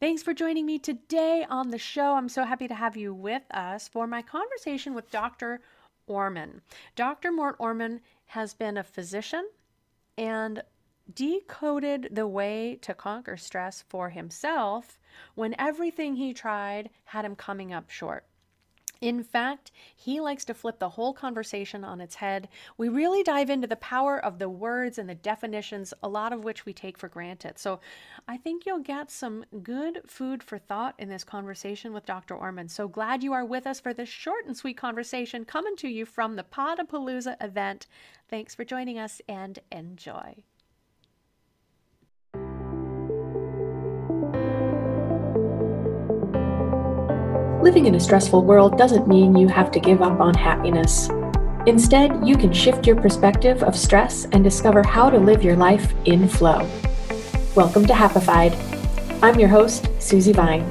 Thanks for joining me today on the show. I'm so happy to have you with us for my conversation with Dr. Orman. Dr. Mort Orman has been a physician and decoded the way to conquer stress for himself when everything he tried had him coming up short. In fact, he likes to flip the whole conversation on its head. We really dive into the power of the words and the definitions, a lot of which we take for granted. So I think you'll get some good food for thought in this conversation with Dr. Orman. So glad you are with us for this short and sweet conversation coming to you from the Podapalooza event. Thanks for joining us and enjoy. Living in a stressful world doesn't mean you have to give up on happiness. Instead, you can shift your perspective of stress and discover how to live your life in flow. Welcome to Happified. I'm your host, Susie Vine.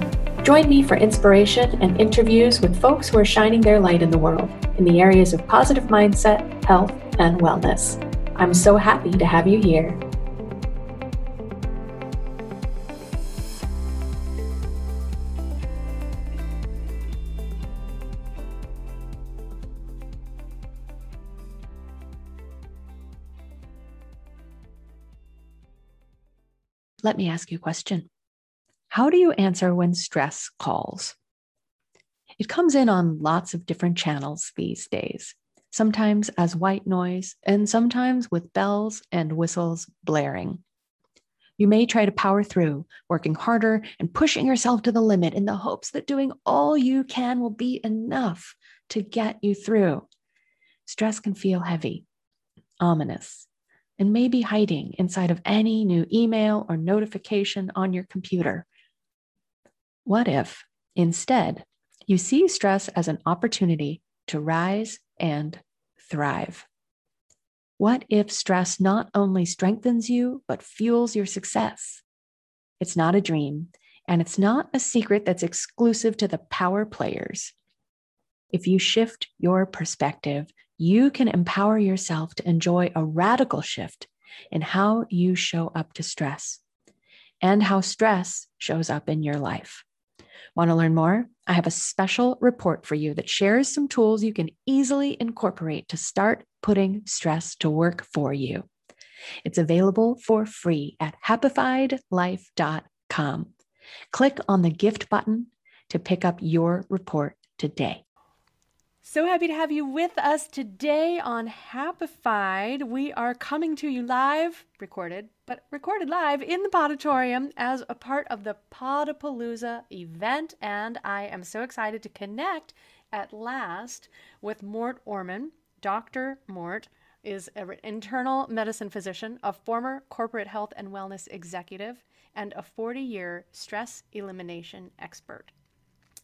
Join me for inspiration and interviews with folks who are shining their light in the world in the areas of positive mindset, health, and wellness. I'm so happy to have you here. Let me ask you a question. How do you answer when stress calls? It comes in on lots of different channels these days, sometimes as white noise, and sometimes with bells and whistles blaring. You may try to power through, working harder and pushing yourself to the limit in the hopes that doing all you can will be enough to get you through. Stress can feel heavy, ominous, and may be hiding inside of any new email or notification on your computer. What if, instead, you see stress as an opportunity to rise and thrive? What if stress not only strengthens you, but fuels your success? It's not a dream, and it's not a secret that's exclusive to the power players. If you shift your perspective you can empower yourself to enjoy a radical shift in how you show up to stress and how stress shows up in your life. Want to learn more? I have a special report for you that shares some tools you can easily incorporate to start putting stress to work for you. It's available for free at happifiedlife.com. Click on the gift button to pick up your report today. So happy to have you with us today on Happified. We are coming to you live, recorded, but recorded live in the Podatorium as a part of the Podapalooza event. And I am so excited to connect at last with Mort Orman. Dr. Mort is an internal medicine physician, a former corporate health and wellness executive, and a 40 year stress elimination expert.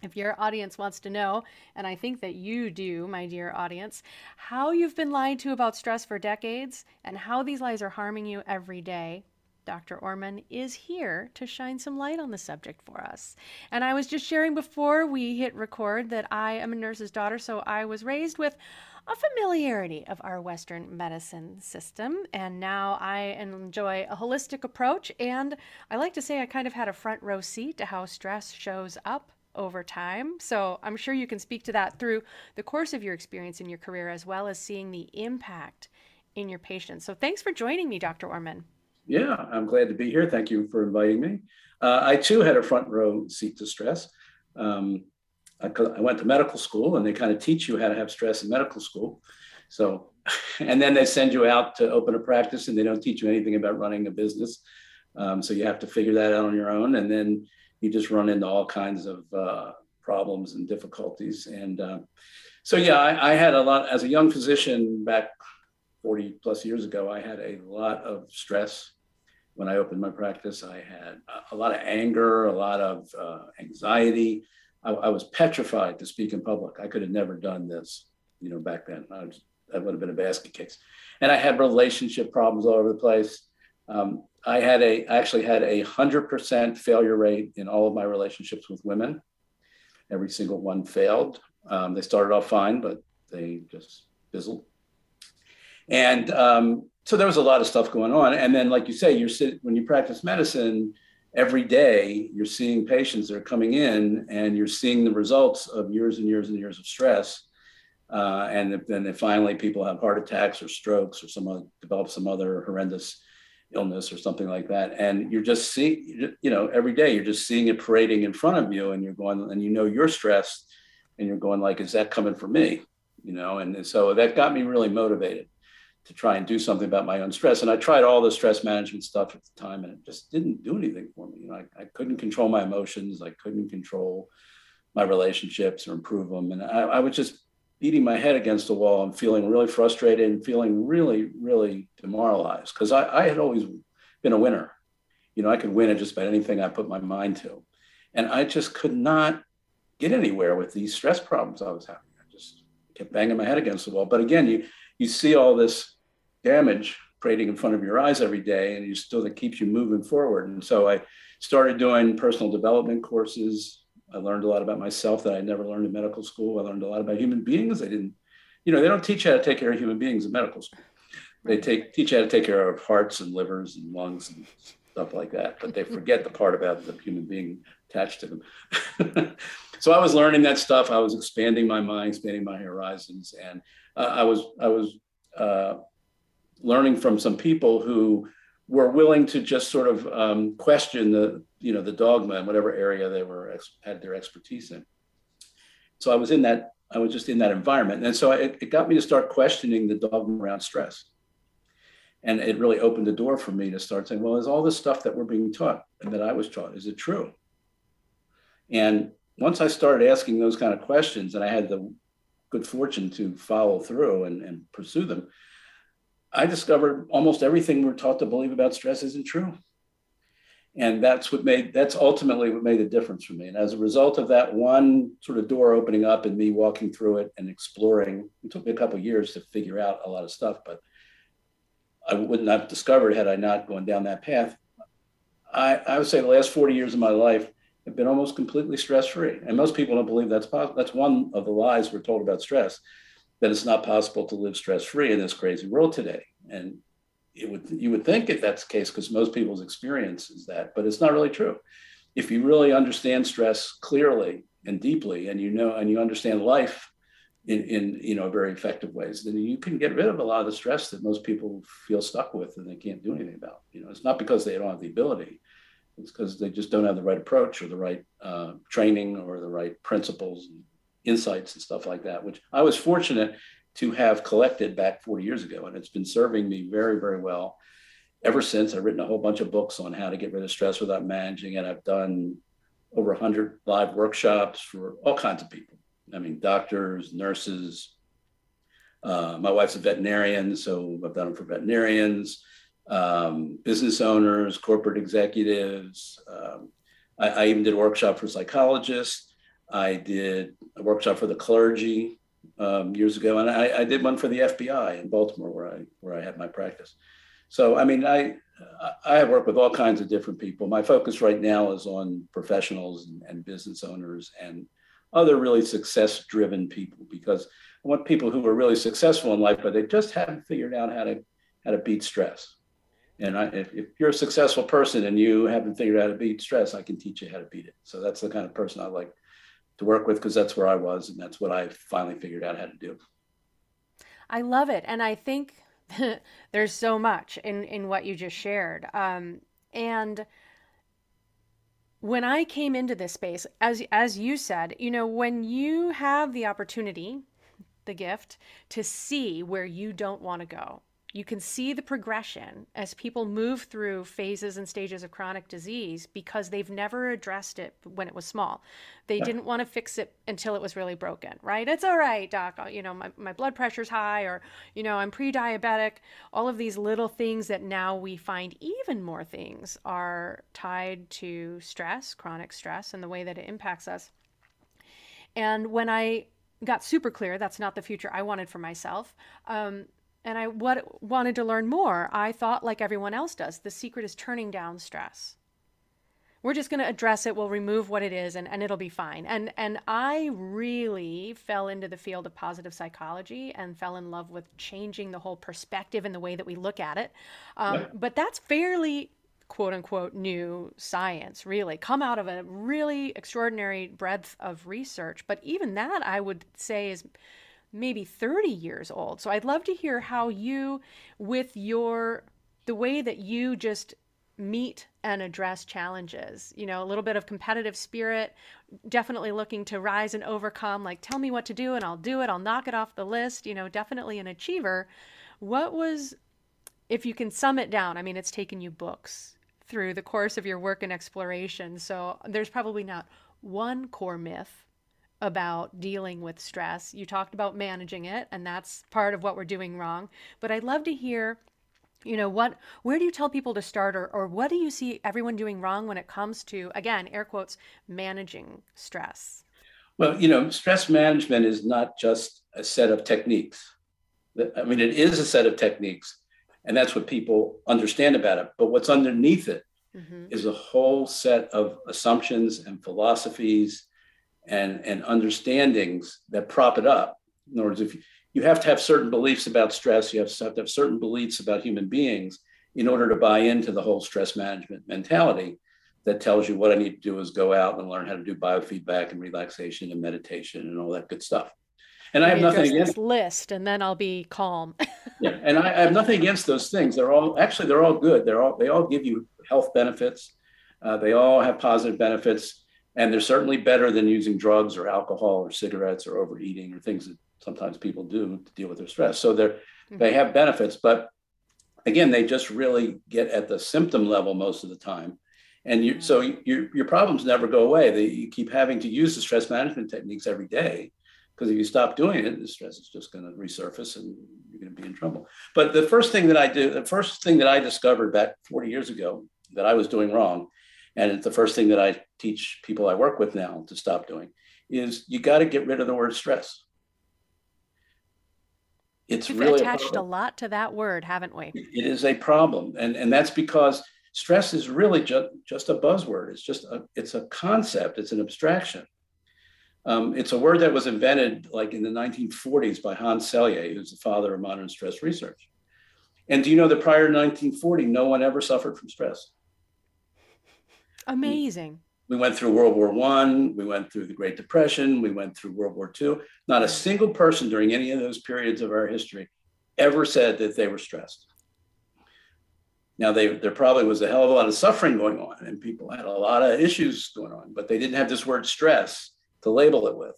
If your audience wants to know, and I think that you do, my dear audience, how you've been lied to about stress for decades and how these lies are harming you every day, Dr. Orman is here to shine some light on the subject for us. And I was just sharing before we hit record that I am a nurse's daughter, so I was raised with a familiarity of our Western medicine system. And now I enjoy a holistic approach. And I like to say I kind of had a front row seat to how stress shows up over time. So I'm sure you can speak to that through the course of your experience in your career, as well as seeing the impact in your patients. So thanks for joining me, Dr. Orman. Yeah, I'm glad to be here. Thank you for inviting me. Uh, I too had a front row seat to stress. Um, I, I, went to medical school and they kind of teach you how to have stress in medical school. So, and then they send you out to open a practice and they don't teach you anything about running a business. Um, so you have to figure that out on your own. And then you just run into all kinds of uh, problems and difficulties. And uh, so, yeah, I, I, had a lot as a young physician back 40 plus years ago. I had a lot of stress when I opened my practice. I had a, a lot of anger, a lot of uh, anxiety. I, I, was petrified to speak in public. I could have never done this, you know, back then. I was, that would have been a basket case. And I had relationship problems all over the place. Um, I had a actually had a hundred percent failure rate in all of my relationships with women. Every single one failed. Um, they started off fine, but they just fizzled. And um, so there was a lot of stuff going on. And then, like you say, you're sit, when you practice medicine, every day you're seeing patients that are coming in and you're seeing the results of years and years and years of stress. Uh, and then finally people have heart attacks or strokes or some other, develop some other horrendous illness or something like that. And you're just seeing, you know, every day you're just seeing it parading in front of you and you're going, and you know, you're stressed and you're going like, is that coming for me? You know, and so that got me really motivated to try and do something about my own stress. And I tried all the stress management stuff at the time, and it just didn't do anything for me. You know, I, I couldn't control my emotions. I couldn't control my relationships or improve them. And I, I was just beating my head against the wall and feeling really frustrated and feeling really, really demoralized because I, I had always been a winner. You know, I could win at just about anything I put my mind to. And I just could not get anywhere with these stress problems I was having. I just kept banging my head against the wall. But again, you you see all this damage parading in front of your eyes every day, and you still that keeps you moving forward. And so I started doing personal development courses. I learned a lot about myself that I never learned in medical school. I learned a lot about human beings. I didn't, you know, they don't teach you how to take care of human beings in medical school. They take teach you how to take care of hearts and livers and lungs and stuff like that, but they forget the part about the human being attached to them. so I was learning that stuff. I was expanding my mind, expanding my horizons, and uh, I was I was uh, learning from some people who were willing to just sort of um, question the you know the dogma in whatever area they were had their expertise in. So I was in that I was just in that environment, and so it, it got me to start questioning the dogma around stress. And it really opened the door for me to start saying, well, is all this stuff that we're being taught and that I was taught, is it true? And once I started asking those kind of questions, and I had the good fortune to follow through and, and pursue them, I discovered almost everything we're taught to believe about stress isn't true. And that's what made that's ultimately what made the difference for me. And as a result of that one sort of door opening up and me walking through it and exploring, it took me a couple years to figure out a lot of stuff, but I wouldn't have discovered had I not gone down that path. I, I would say the last 40 years of my life have been almost completely stress free. And most people don't believe that's possible. That's one of the lies we're told about stress that it's not possible to live stress free in this crazy world today. And it would you would think if that's the case, because most people's experience is that, but it's not really true. If you really understand stress clearly and deeply, and you know and you understand life in, in you know very effective ways, then you can get rid of a lot of the stress that most people feel stuck with and they can't do anything about. You know, it's not because they don't have the ability; it's because they just don't have the right approach or the right uh, training or the right principles and insights and stuff like that, which I was fortunate to have collected back 40 years ago. And it's been serving me very, very well ever since. I've written a whole bunch of books on how to get rid of stress without managing it. I've done over 100 live workshops for all kinds of people. I mean, doctors, nurses. Uh, my wife's a veterinarian, so I've done them for veterinarians, um, business owners, corporate executives. Um, I, I even did a workshop for psychologists. I did a workshop for the clergy um, years ago, and I, I, did one for the FBI in Baltimore, where I where I had my practice. So, I mean, I I have worked with all kinds of different people. My focus right now is on professionals and, and business owners and other really success-driven people because I want people who are really successful in life, but they just haven't figured out how to how to beat stress. And I, if, if, you're a successful person and you haven't figured out how to beat stress, I can teach you how to beat it. So that's the kind of person I like to work with because that's where I was and that's what I finally figured out how to do. I love it. And I think there's so much in, in what you just shared. Um, and when I came into this space, as as you said, you know, when you have the opportunity, the gift to see where you don't want to go, you can see the progression as people move through phases and stages of chronic disease because they've never addressed it when it was small. They yeah. didn't want to fix it until it was really broken, right? It's all right, doc. You know, my, my blood pressure's high, or, you know, I'm pre diabetic. All of these little things that now we find even more things are tied to stress, chronic stress, and the way that it impacts us. And when I got super clear that's not the future I wanted for myself, um, and I what, wanted to learn more, I thought, like everyone else does, the secret is turning down stress. We're just going to address it. We'll remove what it is, and, and it'll be fine. And and I really fell into the field of positive psychology and fell in love with changing the whole perspective and the way that we look at it. Um, yeah. But that's fairly quote unquote new science, really, come out of a really extraordinary breadth of research. But even that, I would say, is maybe 30 years old. So I'd love to hear how you, with your, the way that you just meet and address challenges, you know, a little bit of competitive spirit, definitely looking to rise and overcome, like, tell me what to do and I'll do it, I'll knock it off the list, you know, definitely an achiever. What was, if you can sum it down, I mean, it's taken you books through the course of your work and exploration. So there's probably not one core myth about dealing with stress. You talked about managing it, and that's part of what we're doing wrong. But I'd love to hear you know what where do you tell people to start or, or what do you see everyone doing wrong when it comes to again air quotes managing stress well you know stress management is not just a set of techniques i mean it is a set of techniques and that's what people understand about it but what's underneath it mm-hmm. is a whole set of assumptions and philosophies and, and understandings that prop it up in other words if you, you have to have certain beliefs about stress. You have to have certain beliefs about human beings in order to buy into the whole stress management mentality that tells you what I need to do is go out and learn how to do biofeedback and relaxation and meditation and all that good stuff. And I have nothing against list, and then I'll be calm. yeah, and I, I, have nothing against those things. They're all actually they're all good. They're all they all give you health benefits. Uh, they all have positive benefits, and they're certainly better than using drugs or alcohol or cigarettes or overeating or things that sometimes people do to deal with their stress. So they're mm-hmm. they have benefits, but again, they just really get at the symptom level most of the time. And you, so mm-hmm. your, your problems never go away. They, you keep having to use the stress management techniques every day because if you stop doing it, the stress is just going to resurface and you're going to be in trouble. But the first thing that I do, the first thing that I discovered back 40 years ago that I was doing wrong, and it's the first thing that I teach people I work with now to stop doing, is you got to get rid of the word stress it's We've really attached a, a, lot to that word, haven't we? It is a problem, and and that's because stress is really just just a buzzword. It's just a it's a concept. It's an abstraction. Um, it's a word that was invented like in the 1940s by Hans Selye, who's the father of modern stress research. And do you know that prior to 1940, no one ever suffered from stress? Amazing. We went through World War One, we went through the Great Depression, we went through World War II. Not a single person during any of those periods of our history ever said that they were stressed. Now, they, there probably was a hell of a lot of suffering going on, and people had a lot of issues going on, but they didn't have this word stress to label it with.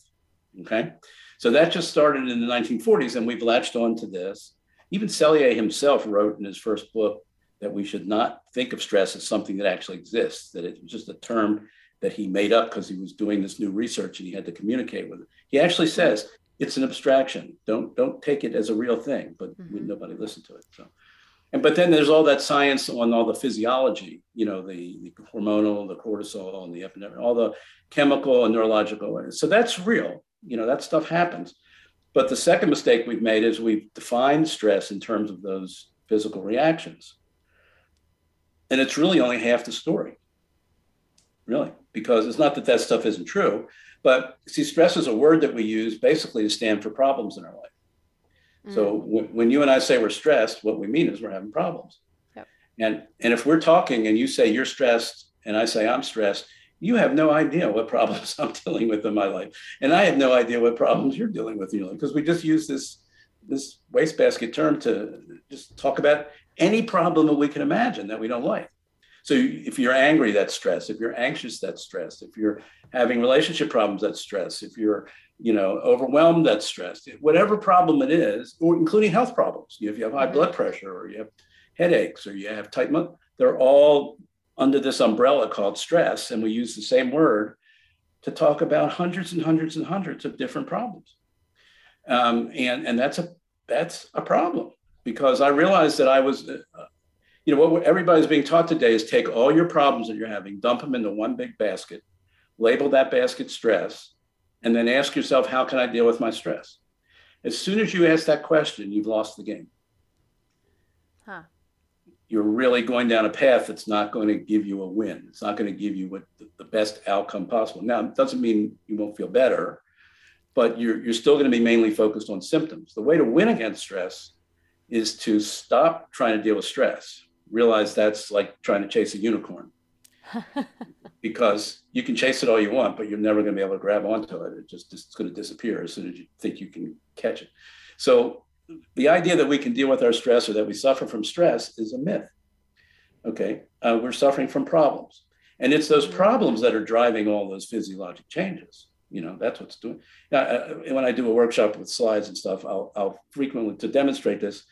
Okay. So that just started in the 1940s, and we've latched on to this. Even Selye himself wrote in his first book that we should not think of stress as something that actually exists, that it was just a term that he made up because he was doing this new research and he had to communicate with it. He actually says it's an abstraction. Don't don't take it as a real thing, but mm-hmm. nobody listened to it. So, and but then there's all that science on all the physiology, you know, the, the hormonal, the cortisol, and the epinephrine, all the chemical and neurological. So that's real. You know, that stuff happens. But the second mistake we've made is we've defined stress in terms of those physical reactions. And it's really only half the story, really because it's not that that stuff isn't true, but see, stress is a word that we use basically to stand for problems in our life. Mm. So w- when you and I say we're stressed, what we mean is we're having problems. Yep. And and if we're talking and you say you're stressed and I say I'm stressed, you have no idea what problems I'm dealing with in my life, and I have no idea what problems you're dealing with in your life because we just use this this wastebasket term to just talk about any problem that we can imagine that we don't like. So if you're angry, that's stress. If you're anxious, that's stress. If you're having relationship problems, that's stress. If you're, you know, overwhelmed, that's stress. Whatever problem it is, or including health problems. If you have high blood pressure or you have headaches or you have tight, they're all under this umbrella called stress. And we use the same word to talk about hundreds and hundreds and hundreds of different problems. Um, and, and that's a, that's a problem because I realized that I was uh, you know what everybody's being taught today is take all your problems that you're having dump them into one big basket label that basket stress and then ask yourself how can i deal with my stress? As soon as you ask that question you've lost the game. Huh. you're really going down a path that's not going to give you a win. It's not going to give you what the best outcome possible. Now it doesn't mean you won't feel better but you're, you're still going to be mainly focused on symptoms. The way to win against stress is to stop trying to deal with stress realize that's like trying to chase a unicorn because you can chase it all you want, but you're never going to be able to grab onto it. It just it's going to disappear as soon as you think you can catch it. So the idea that we can deal with our stress or that we suffer from stress is a myth. Okay, uh, we're suffering from problems, and it's those problems that are driving all those physiologic changes. You know, that's what's doing. Now, uh, when I do a workshop with slides and stuff, I'll, I'll frequently to demonstrate this.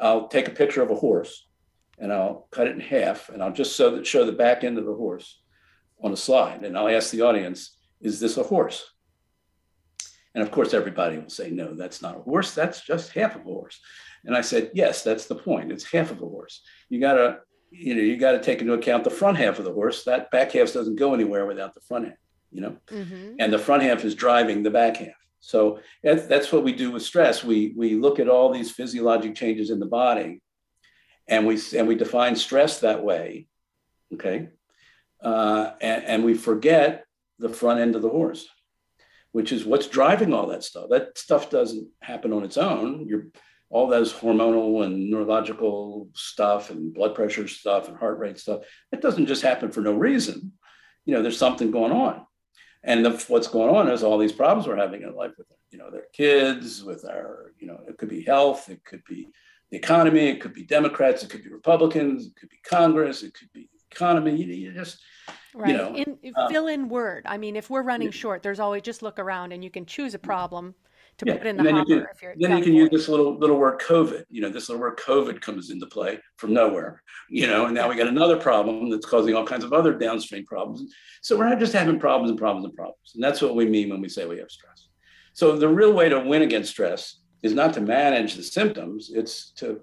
I'll take a picture of a horse and I'll cut it in half and I'll just show, that, show the back end of the horse on a slide. And I'll ask the audience, is this a horse? And of course, everybody will say, no, that's not a horse. That's just half of a horse. And I said, yes, that's the point. It's half of a horse. You got to, you know, you got to take into account the front half of the horse. That back half doesn't go anywhere without the front half, you know, mm-hmm. and the front half is driving the back half. So that's, what we do with stress. We, we look at all these physiologic changes in the body and we and we define stress that way okay? Uh, and, and we forget the front end of the horse which is what's driving all that stuff. That stuff doesn't happen on its own. You're all those hormonal and neurological stuff and blood pressure stuff and heart rate stuff it doesn't just happen for no reason. You know there's something going on and the, what's going on is all these problems we're having in life with you know their kids with our you know it could be health it could be the economy. It could be Democrats. It could be Republicans. It could be Congress. It could be economy. You, you just right. You know, in, um, fill in word. I mean, if we're running yeah. short, there's always just look around and you can choose a problem to yeah. put in the then hopper. You can, if you're then you can use this little little word COVID. You know, this little word COVID comes into play from nowhere. You know, and now we got another problem that's causing all kinds of other downstream problems. So we're not just having problems and problems and problems, and that's what we mean when we say we have stress. So the real way to win against stress is not to manage the symptoms, it's to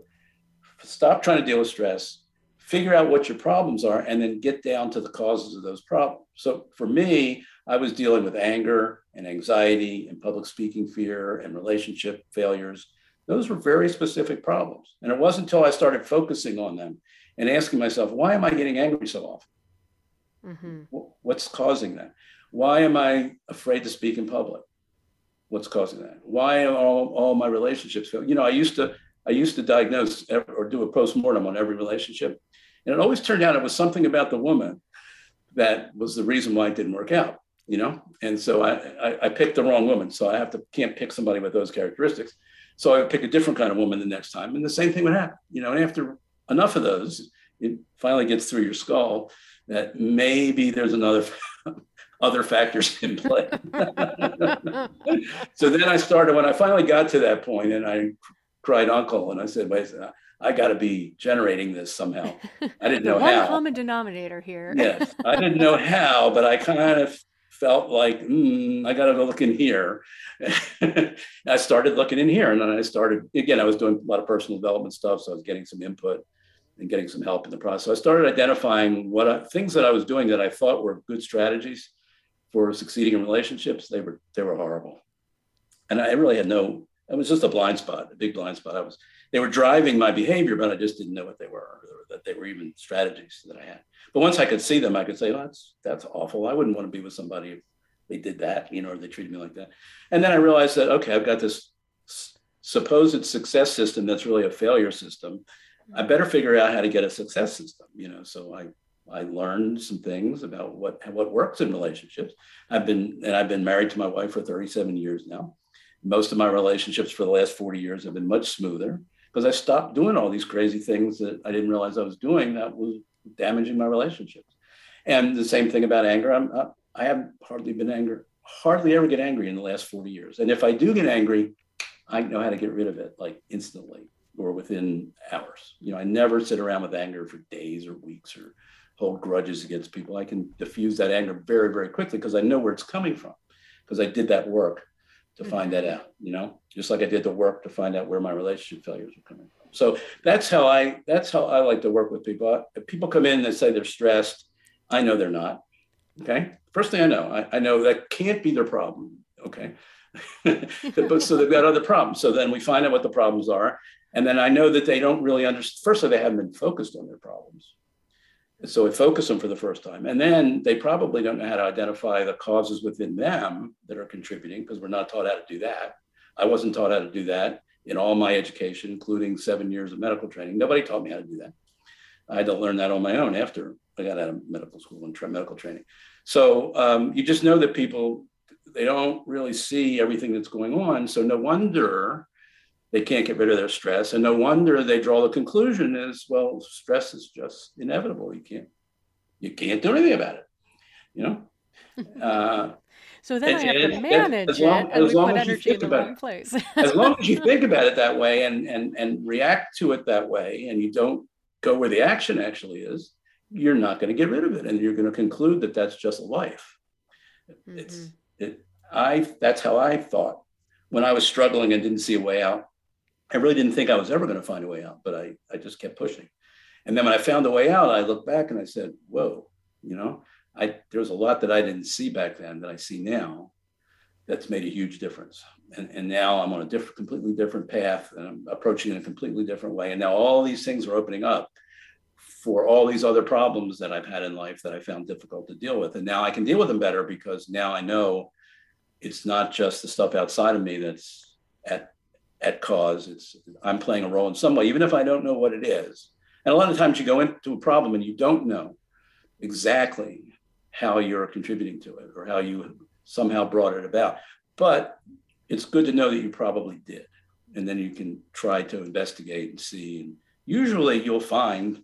stop trying to deal with stress, figure out what your problems are, and then get down to the causes of those problems. So for me, I was dealing with anger and anxiety and public speaking fear and relationship failures. Those were very specific problems. And it wasn't until I started focusing on them and asking myself, why am I getting angry so often? Mm-hmm. What's causing that? Why am I afraid to speak in public? what's causing that? Why are all, all my relationships fail? You know, I used to I used to diagnose or do a postmortem on every relationship, and it always turned out it was something about the woman that was the reason why it didn't work out. You know, and so I, I, I picked the wrong woman, so I have to can't pick somebody with those characteristics. So I would pick a different kind of woman the next time, and the same thing would happen. You know, and after enough of those, it finally gets through your skull that maybe there's another other factors in play. so then I started when I finally got to that point and I cried uncle and I said, wait, I got to be generating this somehow. I didn't know one how. common denominator here. yes, I didn't know how, but I kind of felt like mm, I got to go look in here. I started looking in here, and then I started again. I was doing a lot of personal development stuff, so I was getting some input and getting some help in the process. So I started identifying what I, things that I was doing that I thought were good strategies for succeeding in relationships, they were they were horrible. And I really had no, it was just a blind spot, a big blind spot. I was they were driving my behavior, but I just didn't know what they were, or that they were even strategies that I had. But once I could see them, I could say, oh, that's that's awful. I wouldn't want to be with somebody if they did that, you know, or they treated me like that. And then I realized that okay, I've got this supposed success system that's really a failure system. I mm-hmm. better figure out how to get a success system, you know. So I I learned some things about what what works in relationships. I've been and I've been married to my wife for 37 years now. Most of my relationships for the last 40 years have been much smoother because I stopped doing all these crazy things that I didn't realize I was doing that was damaging my relationships. And the same thing about anger. I'm I have hardly been angry, hardly ever get angry in the last 40 years. And if I do get angry, I know how to get rid of it like instantly or within hours. You know, I never sit around with anger for days or weeks or hold grudges against people. I can diffuse that anger very, very quickly because I know where it's coming from because I did that work to mm-hmm. find that out, you know, just like I did the work to find out where my relationship failures were coming from. So that's how I that's how I like to work with people. If people come in and say they're stressed, I know they're not. Okay. First thing I know, I, I know that can't be their problem. Okay. but so they've got other problems. So then we find out what the problems are. And then I know that they don't really understand. First of all, they haven't been focused on their problems. So we focus them for the first time. And then they probably don't know how to identify the causes within them that are contributing because we're not taught how to do that. I wasn't taught how to do that in all my education, including seven years of medical training. Nobody taught me how to do that. I had to learn that on my own after I got out of medical school and medical training. So um, you just know that people they don't really see everything that's going on. So no wonder they can't get rid of their stress, and no wonder they draw the conclusion is well, stress is just inevitable. You can't you can't do anything about it. You know. Uh, so then I have to manage long, it, and we put energy in the wrong place. as long as you think about it that way and and and react to it that way, and you don't go where the action actually is, you're not going to get rid of it, and you're going to conclude that that's just life. Mm-hmm. It's it. I that's how I thought when I was struggling and didn't see a way out. I really didn't think I was ever going to find a way out, but I I just kept pushing. And then when I found a way out, I looked back and I said, "Whoa, you know." I there was a lot that I didn't see back then that I see now that's made a huge difference. And, and now I'm on a different, completely different path and I'm approaching it in a completely different way. And now all these things are opening up for all these other problems that I've had in life that I found difficult to deal with. And now I can deal with them better because now I know it's not just the stuff outside of me that's at at cause. It's I'm playing a role in some way, even if I don't know what it is. And a lot of times you go into a problem and you don't know exactly how you're contributing to it or how you somehow brought it about. But it's good to know that you probably did. And then you can try to investigate and see. And usually you'll find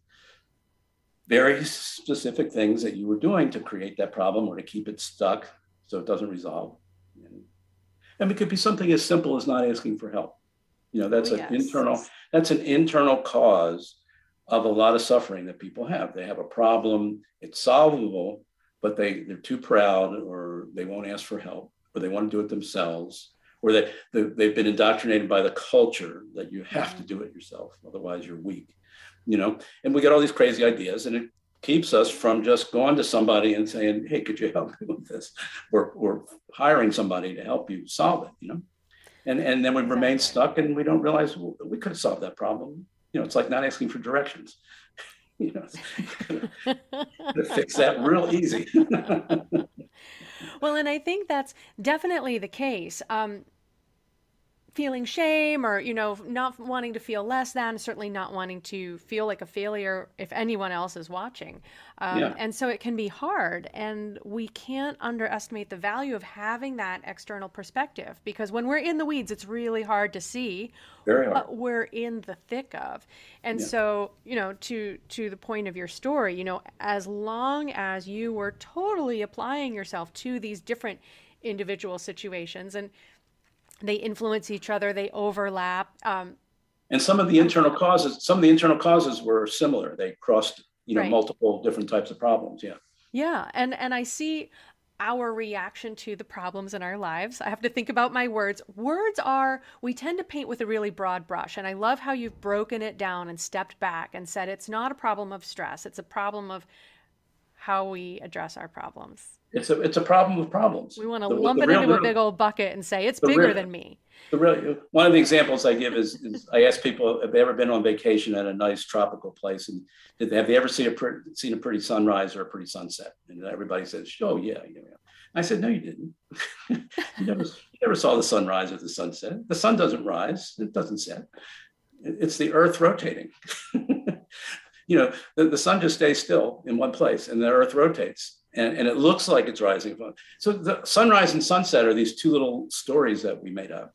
very specific things that you were doing to create that problem or to keep it stuck so it doesn't resolve. And it could be something as simple as not asking for help. You know, that's oh, an yes. internal, that's an internal cause of a lot of suffering that people have. They have a problem, it's solvable, but they they're too proud or they won't ask for help or they want to do it themselves or they, they they've been indoctrinated by the culture that you have to mm-hmm. do it yourself otherwise you're weak you know and we get all these crazy ideas and it keeps us from just going to somebody and saying hey could you help me with this or, or hiring somebody to help you solve it you know and and then we remain stuck and we don't realize well, we could have solved that problem you know it's like not asking for directions you know, to fix that real easy. well, and I think that's definitely the case. Um, feeling shame or you know not wanting to feel less than certainly not wanting to feel like a failure if anyone else is watching um, yeah. and so it can be hard and we can't underestimate the value of having that external perspective because when we're in the weeds it's really hard to see what we're in the thick of and yeah. so you know to to the point of your story you know as long as you were totally applying yourself to these different individual situations and they influence each other they overlap um, and some of the internal causes some of the internal causes were similar they crossed you know right. multiple different types of problems yeah yeah and and i see our reaction to the problems in our lives. I have to think about my words. Words are, we tend to paint with a really broad brush. And I love how you've broken it down and stepped back and said it's not a problem of stress, it's a problem of how we address our problems it's a it's a problem of problems. We want to the, lump the it real, into a big old bucket and say it's bigger real, than me. The real, one of the examples I give is, is, I ask people have they ever been on vacation at a nice tropical place and did they, have they ever seen a pretty, seen a pretty sunrise or a pretty sunset? And everybody says, "Oh yeah, yeah." yeah. I said, "No, you didn't. you, never, you never saw the sunrise or the sunset. The sun doesn't rise; it doesn't set. It's the Earth rotating." you know, the, the sun just stays still in one place, and the Earth rotates and, and it looks like it's rising. So the sunrise and sunset are these two little stories that we made up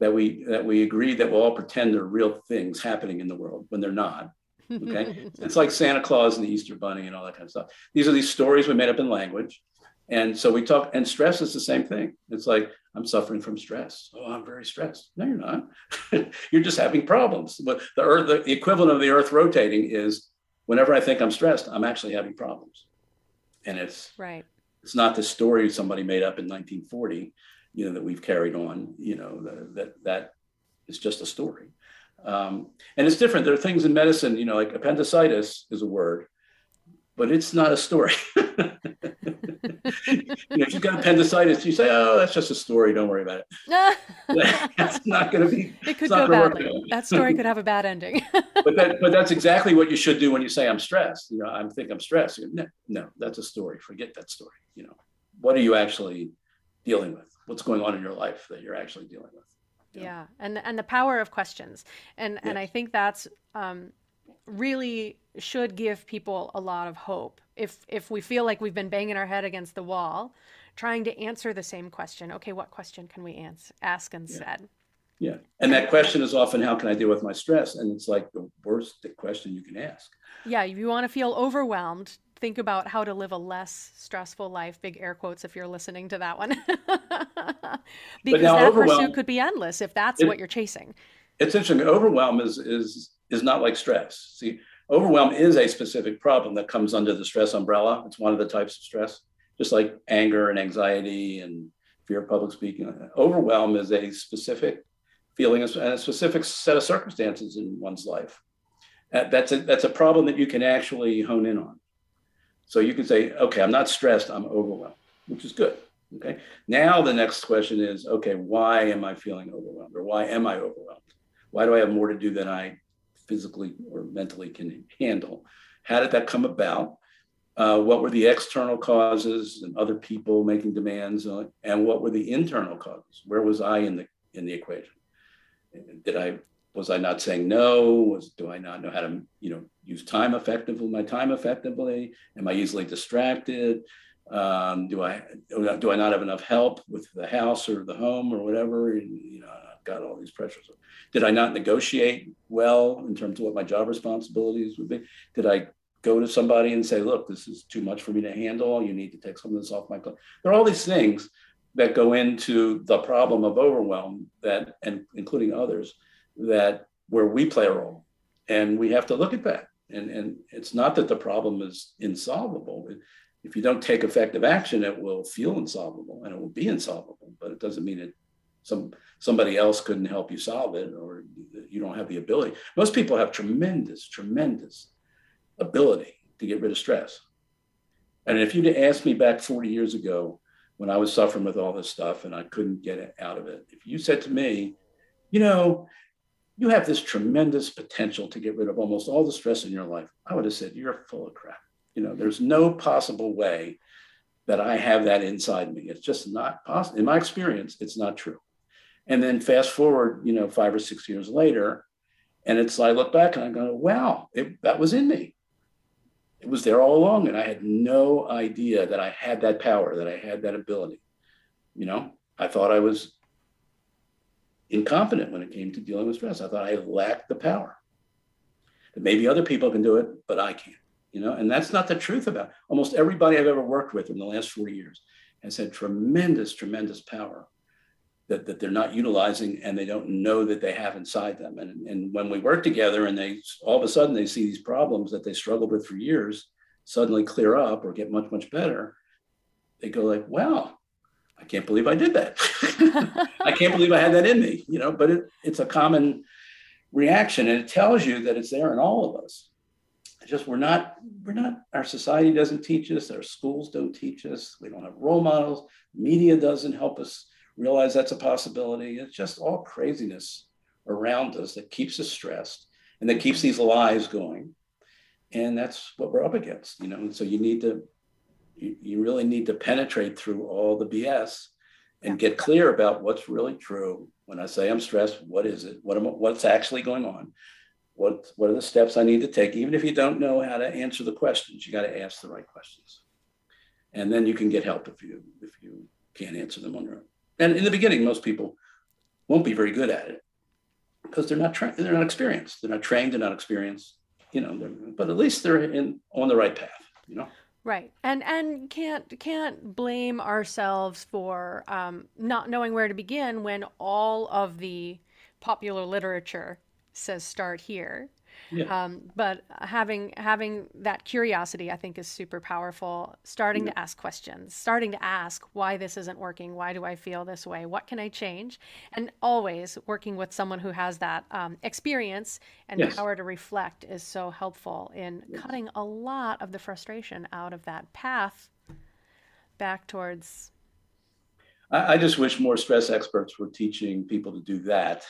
that we that we agreed that we'll all pretend they're real things happening in the world when they're not. Okay, it's like Santa Claus and the Easter Bunny and all that kind of stuff. These are these stories we made up in language, and so we talk. And stress is the same thing. It's like I'm suffering from stress. Oh, I'm very stressed. No, you're not. you're just having problems. But the earth, the equivalent of the Earth rotating is whenever I think I'm stressed, I'm actually having problems and it's right. it's not the story somebody made up in 1940 you know that we've carried on you know that that is just a story. Um, and it's different. There are things in medicine you know like appendicitis is a word but it's not a story you know, if you've got appendicitis, you say, "Oh, that's just a story. Don't worry about it." that's not going to be. It could go badly. that story could have a bad ending. but that, but that's exactly what you should do when you say, "I'm stressed." You know, I think I'm stressed. no, no, that's a story. Forget that story. You know, what are you actually dealing with? What's going on in your life that you're actually dealing with? Yeah, and and the power of questions, and yes. and I think that's um, really should give people a lot of hope. If if we feel like we've been banging our head against the wall, trying to answer the same question. Okay, what question can we answer, ask instead? Yeah. yeah. And that question is often, how can I deal with my stress? And it's like the worst question you can ask. Yeah. If you want to feel overwhelmed, think about how to live a less stressful life. Big air quotes if you're listening to that one. because that pursuit could be endless if that's it, what you're chasing. It's interesting. Overwhelm is is is not like stress. See, overwhelm is a specific problem that comes under the stress umbrella. It's one of the types of stress just like anger and anxiety and fear of public speaking. Overwhelm is a specific feeling and a specific set of circumstances in one's life. That's a, that's a problem that you can actually hone in on. So you can say, okay, I'm not stressed, I'm overwhelmed, which is good. Okay. Now the next question is, okay, why am I feeling overwhelmed or why am I overwhelmed? Why do I have more to do than I physically or mentally can handle? How did that come about? uh, what were the external causes and other people making demands on, and what were the internal causes? Where was I in the in the equation? Did I was I not saying no? Was do I not know how to you know use time effectively? My time effectively? Am I easily distracted? Um, do I do I not have enough help with the house or the home or whatever? And, you know, got all these pressures. Did I not negotiate well in terms of what my job responsibilities would be? Did I go to somebody and say, look, this is too much for me to handle. You need to take some of this off my plate. There are all these things that go into the problem of overwhelm that, and including others, that where we play a role. And we have to look at that. And, and it's not that the problem is insolvable. If you don't take effective action, it will feel insolvable and it will be insolvable, but it doesn't mean it some somebody else couldn't help you solve it or you don't have the ability. Most people have tremendous, tremendous ability to get rid of stress. And if you'd asked me back 40 years ago when I was suffering with all this stuff and I couldn't get it out of it, if you said to me, you know, you have this tremendous potential to get rid of almost all the stress in your life, I would have said, you're full of crap. You know, there's no possible way that I have that inside me. It's just not possible. In my experience, it's not true. And then fast forward, you know, five or six years later, and it's I look back and I go, wow, it, that was in me. It was there all along and i had no idea that i had that power that i had that ability. You know i thought i was incompetent when it came to dealing with stress. I thought i lacked the power. That maybe other people can do it but i can't you know? And that's not the truth about almost everybody i've ever worked with in the last four years has had tremendous tremendous power that, that they're not utilizing and they don't know that they have inside them. And, and when we work together and they all of a sudden they see these problems that they struggled with for years suddenly clear up or get much, much better, they go like, wow, I can't believe I did that. I can't believe I had that in me, you know, but it, it's a common reaction and it tells you that it's there in all of us. It's just we're not, we're not, our society doesn't teach us, our schools don't teach us, we don't have role models, media doesn't help us realize that's a possibility. It's just all craziness around us that keeps us stressed and that keeps these lies going. And that's what we're up against, you know. And so you need to, you, you really need to penetrate through all the BS and get clear about what's really true. When I say I'm stressed, what is it? What am, what's actually going on? What, what are the steps I need to take? Even if you don't know how to answer the questions, you got to ask the right questions. And then you can get help if you if you can't answer them on your own. And in the beginning, most people won't be very good at it because they're not they're not experienced. They're not trained, they're not experienced, you know, but at least they're in on the right path, you know. Right, and and can't can't blame ourselves for um, not knowing where to begin when all of the popular literature says start here. Yeah. Um, but having having that curiosity, I think, is super powerful. Starting yeah. to ask questions, starting to ask why this isn't working, why do I feel this way, what can I change, and always working with someone who has that um, experience and yes. power to reflect is so helpful in yes. cutting a lot of the frustration out of that path back towards. I, I just wish more stress experts were teaching people to do that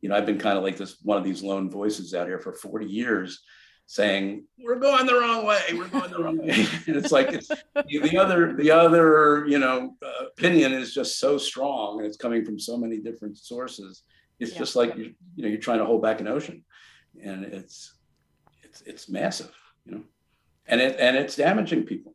you know, I've been kind of like this one of these lone voices out here for 40 years saying we're going the wrong way we're going the wrong way and it's like it's the other the other you know uh, opinion is just so strong and it's coming from so many different sources it's yeah. just like you you know you're trying to hold back an ocean and it's it's it's massive, you know, and it and it's damaging people.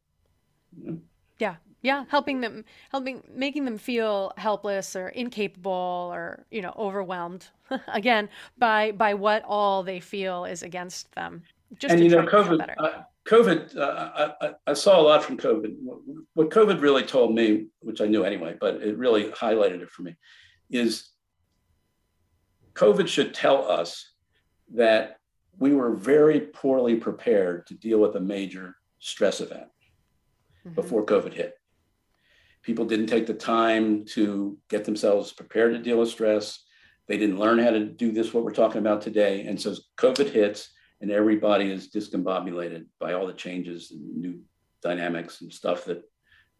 You know? Yeah, yeah, helping them, helping, making them feel helpless or incapable or you know overwhelmed. Again, by by what all they feel is against them. Just and you know, COVID. Uh, COVID. Uh, I, I, saw a lot from COVID. What COVID really told me, which I knew anyway, but it really highlighted it for me, is COVID should tell us that we were very poorly prepared to deal with a major stress event mm-hmm. before COVID hit. People didn't take the time to get themselves prepared to deal with stress. They didn't learn how to do this, what we're talking about today. And so COVID hits and everybody is discombobulated by all the changes and new dynamics and stuff that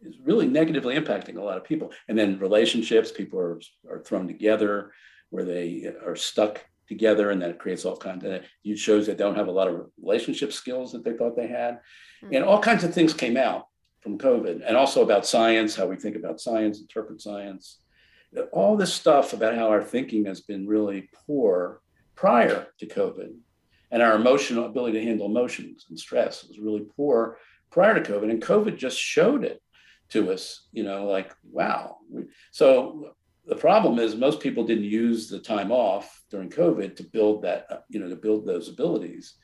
is really negatively impacting a lot of people. And then relationships, people are, are thrown together where they are stuck together and that creates all kinds of it shows that they don't have a lot of relationship skills that they thought they had mm-hmm. and all kinds of things came out from covid and also about science how we think about science interpret science. All this stuff about how our thinking has been really poor prior to covid and our emotional ability to handle emotions and stress was really poor prior to covid and covid just showed it to us you know like wow. So the problem is most people didn't use the time off during COVID to build that, you know, to build those abilities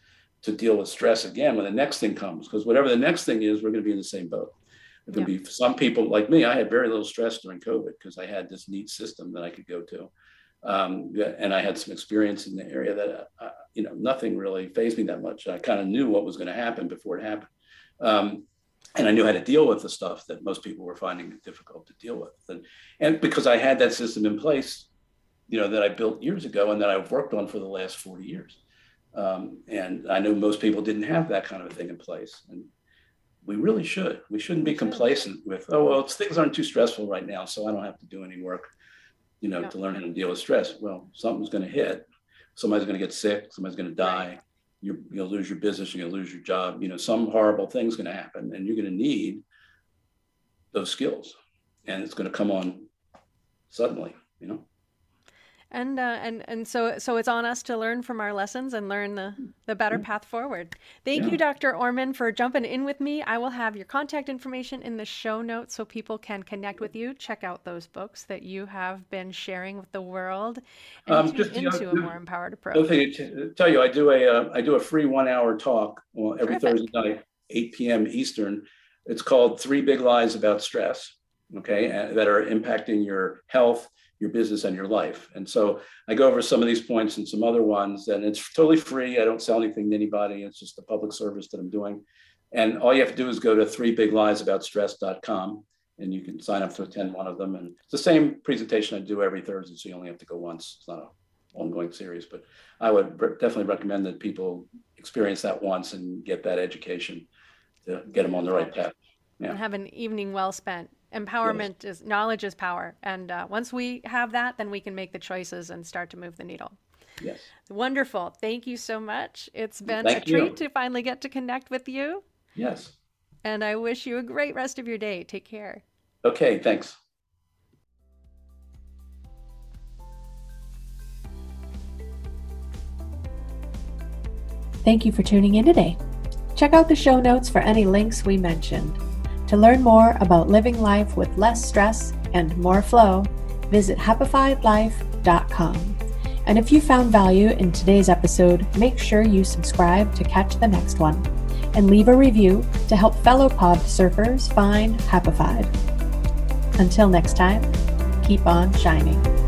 to deal with stress again when the next thing comes. Because whatever the next thing is, we're going to be in the same boat. It could yeah. be some people like me. I had very little stress during COVID because I had this neat system that I could go to, um, and I had some experience in the area that uh, you know nothing really phased me that much. I kind of knew what was going to happen before it happened. Um, and I knew how to deal with the stuff that most people were finding it difficult to deal with. And, and because I had that system in place, you know, that I built years ago and that I've worked on for the last 40 years. Um, and I know most people didn't have that kind of a thing in place. And we really should. We shouldn't be complacent with, oh, well, things aren't too stressful right now, so I don't have to do any work, you know, yeah. to learn how to deal with stress. Well, something's going to hit. Somebody's going to get sick. Somebody's going to die. You're, you'll lose your business, you're going to lose your job. You know, some horrible thing's going to happen, and you're going to need those skills, and it's going to come on suddenly. You know and uh, and and so so it's on us to learn from our lessons and learn the the better mm-hmm. path forward. Thank yeah. you, Dr. Orman, for jumping in with me. I will have your contact information in the show notes so people can connect with you. Check out those books that you have been sharing with the world, and um, just, into you know, a more empowered approach. To tell you, I do a uh, I do a free one hour talk well, every Terrific. Thursday night, 8 p.m. Eastern. It's called Three Big Lies About Stress. Okay, that are impacting your health your business and your life. And so I go over some of these points and some other ones, and it's totally free. I don't sell anything to anybody. It's just a public service that I'm doing. And all you have to do is go to three big lies about stress.com and you can sign up to attend one of them. And it's the same presentation I do every Thursday, so you only have to go once. It's not an ongoing series, but I would definitely recommend that people experience that once and get that education to get them on the right path. Yeah. And have an evening well spent. Empowerment yes. is knowledge is power. And uh, once we have that, then we can make the choices and start to move the needle. Yes. Wonderful. Thank you so much. It's been Thank a treat you. to finally get to connect with you. Yes. And I wish you a great rest of your day. Take care. Okay, thanks. Thank you for tuning in today. Check out the show notes for any links we mentioned. To learn more about living life with less stress and more flow, visit happifiedlife.com. And if you found value in today's episode, make sure you subscribe to catch the next one and leave a review to help fellow pod surfers find Happified. Until next time, keep on shining.